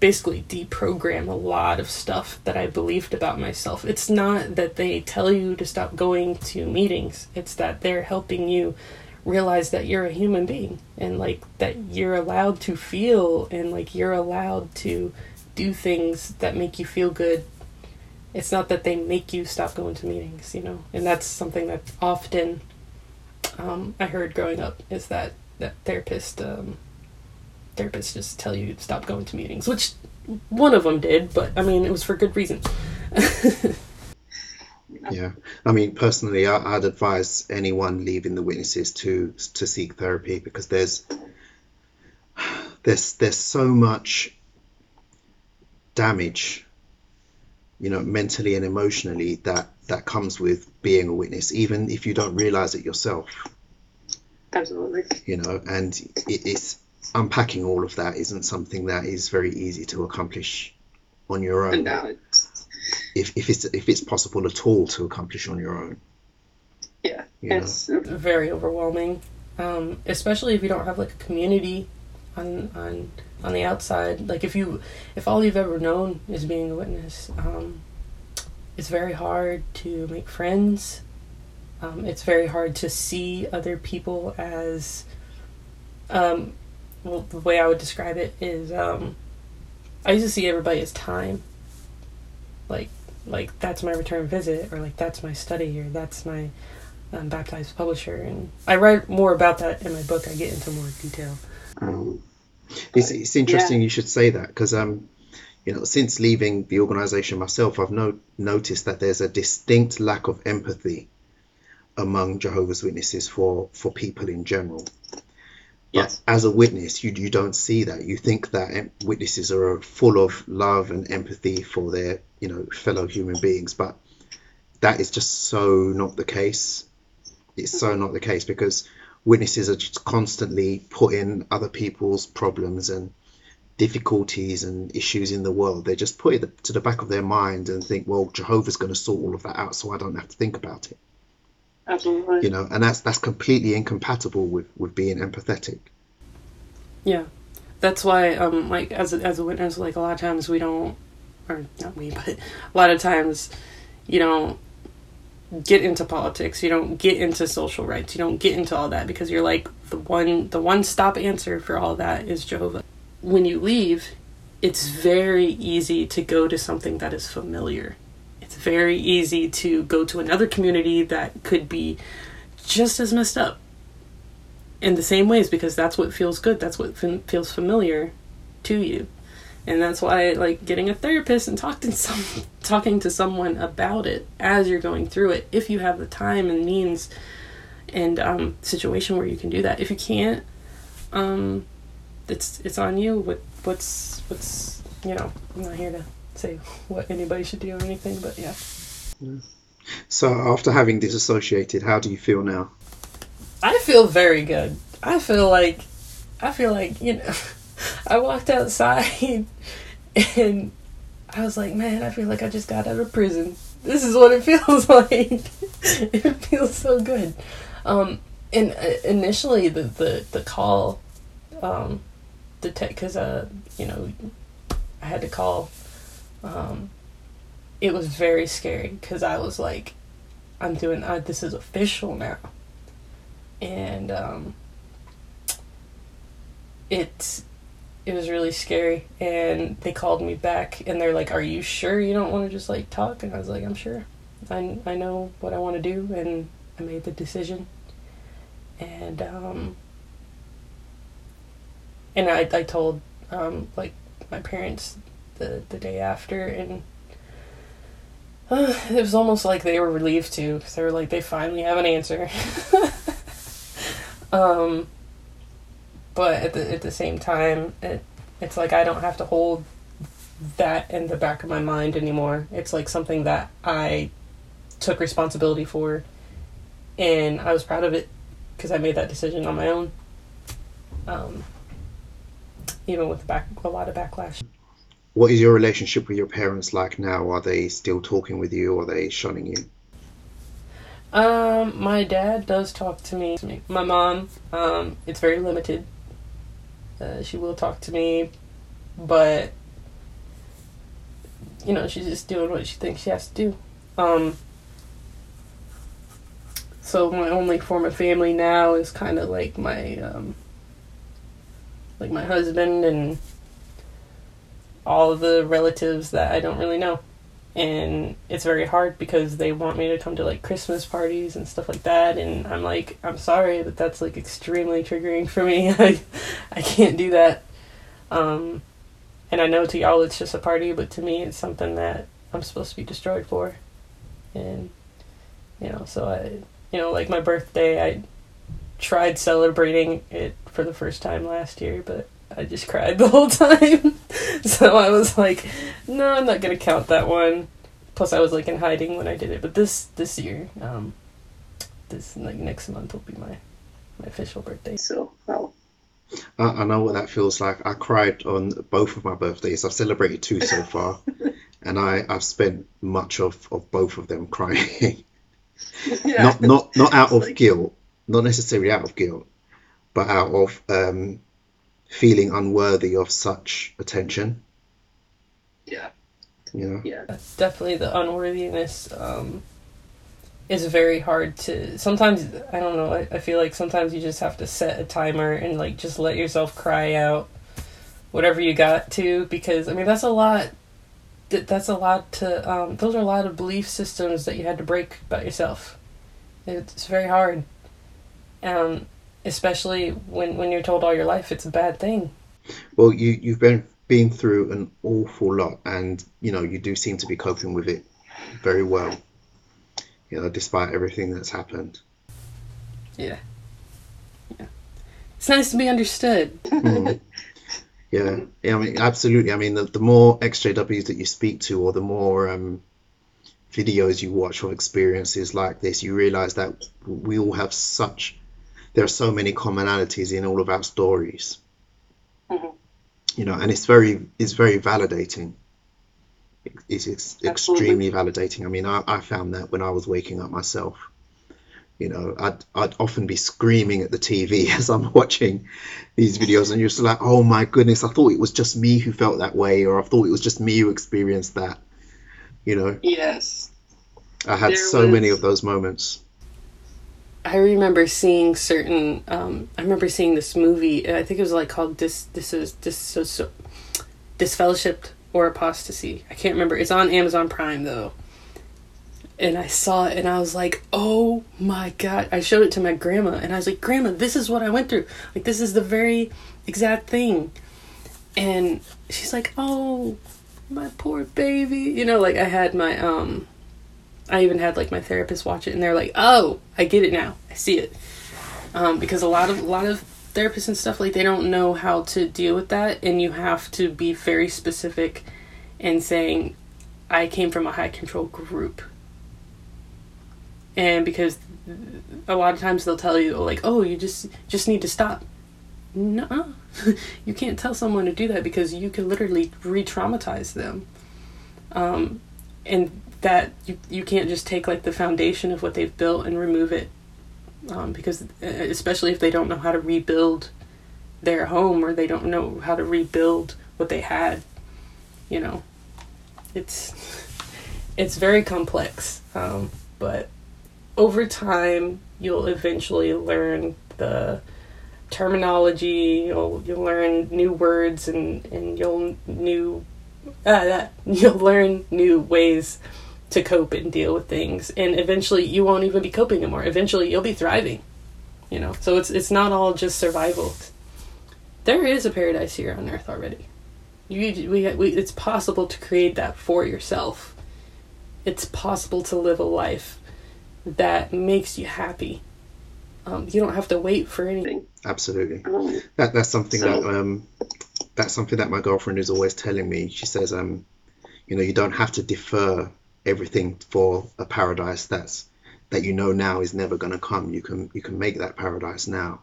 basically deprogram a lot of stuff that I believed about myself. It's not that they tell you to stop going to meetings; it's that they're helping you realize that you're a human being and like that you're allowed to feel and like you're allowed to do things that make you feel good. It's not that they make you stop going to meetings, you know. And that's something that often um, I heard growing up is that that therapist um, therapists just tell you to stop going to meetings, which one of them did, but I mean it was for good reason. yeah, I mean personally, I, I'd advise anyone leaving the witnesses to to seek therapy because there's there's there's so much damage, you know, mentally and emotionally that that comes with being a witness, even if you don't realize it yourself. absolutely. you know, and it, it's unpacking all of that isn't something that is very easy to accomplish on your own. No, If, if it's if it's possible at all to accomplish on your own. yeah, You know. it's Very overwhelming, um, especially if you don't have like a community on on on the outside. Like if you if all you've ever known is being a witness, um, it's very hard to make friends. Um, it's very hard to see other people as. Um, well, the way I would describe it is, um, I used to see everybody as time, like like that's my return visit or like that's my study or that's my um, baptized publisher and i write more about that in my book i get into more detail Um, it's, it's interesting you should say that because um, you know, since leaving the organisation myself, I've no, noticed that there's a distinct lack of empathy among Jehovah's Witnesses for for people in general. Yes. But as a witness, you you don't see that. You think that witnesses are full of love and empathy for their you know fellow human beings, but that is just so not the case. It's so mm-hmm. not the case because witnesses are just constantly putting other people's problems and difficulties and issues in the world. They just put it to the back of their mind and think, well, Jehovah's going to sort all of that out, so I don't have to think about it. Absolutely. You know, and that's that's completely incompatible with with being empathetic. Yeah, that's why um like as a, as a witness, like a lot of times we don't, or not we, but a lot of times you don't get into politics. You don't get into social rights. You don't get into all that because you're like the one the one stop answer for all that is Jehovah. When you leave, it's very easy to go to something that is familiar. Very easy to go to another community that could be just as messed up in the same ways because that's what feels good that's what feels familiar to you. And that's why like getting a therapist and talking to some talking to someone about it as you're going through it if you have the time and means and um situation where you can do that. If you can't um it's it's on you what what's what's you know i'm not here to say what anybody should do or anything but yeah So after having disassociated, how do you feel now? I feel very good. I feel like I feel like, you know, I walked outside and I was like, man, I feel like I just got out of prison. This is what it feels like. it feels so good. Um and uh, initially the the the call um the tech cuz uh you know I had to call um it was very scary cuz I was like I'm doing uh, this is official now and um, it it was really scary. And they called me back, and they're like, "Are you sure you don't want to just like talk?" And I was like, "I'm sure. I I know what I want to do, and I made the decision." And um, and I I told um like my parents the the day after, and. Uh, it was almost like they were relieved too, because they were like, they finally have an answer. Um, but at the at the same time, it it's like I don't have to hold that in the back of my mind anymore. It's like something that I took responsibility for, and I was proud of it because I made that decision on my own. Um, even with back a lot of backlash. What is your relationship with your parents like now? Are they still talking with you or are they shunning you? Um, my dad does talk to me. My mom, um, it's very limited. Uh, she will talk to me, but you know, she's just doing what she thinks she has to do. Um, so my only form of family now is kind of like my um, like my husband and all the relatives that I don't really know. And it's very hard because they want me to come to like Christmas parties and stuff like that. And I'm like I'm sorry but that's like extremely triggering for me. I I can't do that. Um and I know to y'all it's just a party but to me it's something that I'm supposed to be destroyed for. And you know so I you know like my birthday I tried celebrating it for the first time last year but I just cried the whole time. so I was like, no, I'm not gonna count that one. Plus, I was like in hiding when I did it. But this this year, um, this like next month will be my my official birthday. So, well, I, I know what that feels like. I cried on both of my birthdays. I've celebrated two so far, and I I've spent much of, of both of them crying. yeah. not not not out of Like- guilt, not necessarily out of guilt, but out of um, feeling unworthy of such attention. Yeah. You know. Yeah. Definitely, the unworthiness um, is very hard to. Sometimes I don't know. I, I feel like sometimes you just have to set a timer and like just let yourself cry out whatever you got to because I mean that's a lot th- that's a lot to um, those are a lot of belief systems that you had to break about yourself it's very hard um, especially when when you're told all your life it's a bad thing Well, you you've been been through an awful lot, and you know you do seem to be coping with it very well. You know, despite everything that's happened. yeah yeah it's nice to be understood Mm. Yeah, yeah. I mean, absolutely. I mean, the, the more XJWs that you speak to, or the more um, videos you watch or experiences like this, you realize that we all have such. There are so many commonalities in all of our stories. Mhm. You know, and it's very it's very validating. It's, it's extremely validating. I mean, I, I found that when I was waking up myself. You know, I'd I'd often be screaming at the TV as I'm watching these videos, and you're just like, oh my goodness, I thought it was just me who felt that way, or I thought it was just me who experienced that. You know, Yes. I had There so many of those moments. I remember seeing certain. Um, I remember seeing this movie. I think it was like called "Dis This is Dis Disfellowshipped or Apostasy." I can't remember. It's on Amazon Prime though. And I saw it, and I was like, "Oh my god!" I showed it to my grandma, and I was like, "Grandma, this is what I went through. Like, this is the very exact thing." And she's like, "Oh, my poor baby." You know, like I had my um I even had like my therapist watch it, and they're like, "Oh, I get it now. I see it." Um, because a lot of a lot of therapists and stuff like they don't know how to deal with that, and you have to be very specific in saying, "I came from a high control group," and because a lot of times they'll tell you like, "Oh, you just just need to stop." No, you can't tell someone to do that because you can literally re-traumatize them. Um, and that you you can't just take like the foundation of what they've built and remove it um, because uh, especially if they don't know how to rebuild their home or they don't know how to rebuild what they had you know. It's it's very complex um, but over time you'll eventually learn the terminology you'll you'll learn new words and and you'll new uh, you'll learn new ways to cope and deal with things. And eventually you won't even be coping anymore. Eventually you'll be thriving you know? So it's it's not all just survival. There is a paradise here on earth already. You we, we it's possible to create that for yourself. It's possible to live a life that makes you happy. Um, you don't have to wait for anything. Absolutely. Um, That that's something So- that um that's something that my girlfriend is always telling me. She says um you know you don't have to defer everything for a paradise that's that you know now is never going to come. You can you can make that paradise now.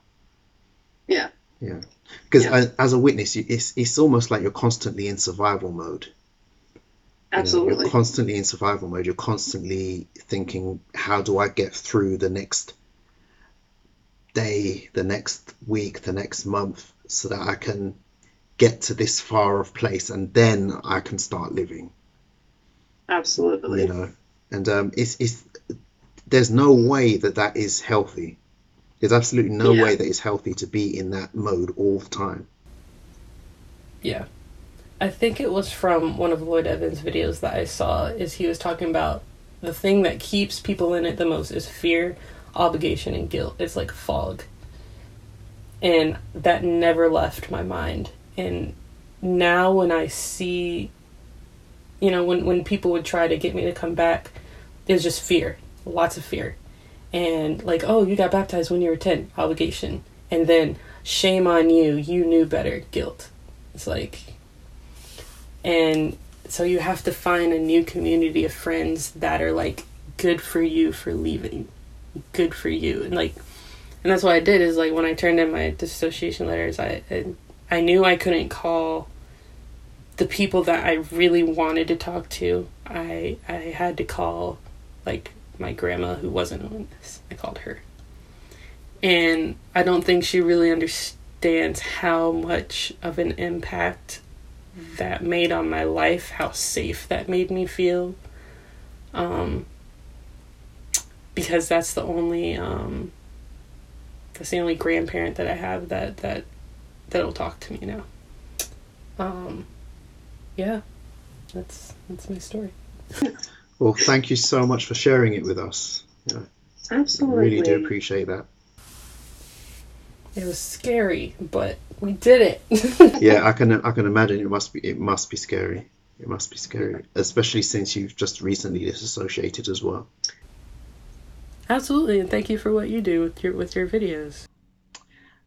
Yeah. Yeah. Because Yeah. as a witness, you, it's it's almost like you're constantly in survival mode. You know, absolutely. you're constantly in survival mode. You're constantly thinking, how do I get through the next day, the next week, the next month, so that I can get to this far of place, and then I can start living. Absolutely. You know, and um, it's it's there's no way that that is healthy. There's absolutely no Yeah. way that it's healthy to be in that mode all the time. Yeah. I think it was from one of Lloyd Evans' videos that I saw is he was talking about the thing that keeps people in it the most is fear, obligation and guilt. It's like fog. And that never left my mind. And now when I see you know, when when people would try to get me to come back, there's just fear. Lots of fear. And like, oh, you got baptized when you were 10, obligation. And then shame on you, you knew better, guilt. It's like, and so you have to find a new community of friends that are like good for you for leaving, good for you, and like, and that's what I did is like when I turned in my dissociation letters, I I, I knew I couldn't call the people that I really wanted to talk to. I I had to call like my grandma who wasn't on this. I called her, and I don't think she really understands how much of an impact that made on my life, how safe that made me feel. Um, because that's the only um, that's the only grandparent that I have that that that'll talk to me now. Um, yeah, that's that's my story. Well, thank you so much for sharing it with us. You know, Absolutely. really do appreciate that. It was scary, but we did it. Yeah, I can I can imagine it must be it must be scary. It must be scary, especially since you've just recently disassociated as well. Absolutely, and thank you for what you do with your with your videos.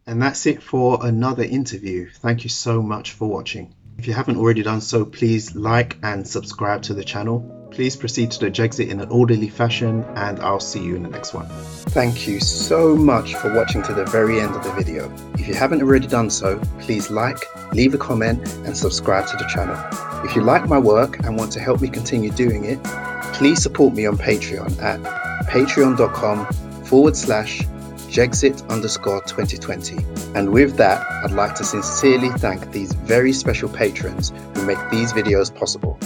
And that's it for another interview. Thank you so much for watching. If you haven't already done so, please like and subscribe to the channel. Please proceed to the Jexit in an orderly fashion, and I'll see you in the next one. Thank you so much for watching to the very end of the video. If you haven't already done so, please like, leave a comment, and subscribe to the channel. If you like my work and want to help me continue doing it, please support me on Patreon at patreon.com forward slash Jexit underscore 2020. And with that, I'd like to sincerely thank these very special patrons who make these videos possible.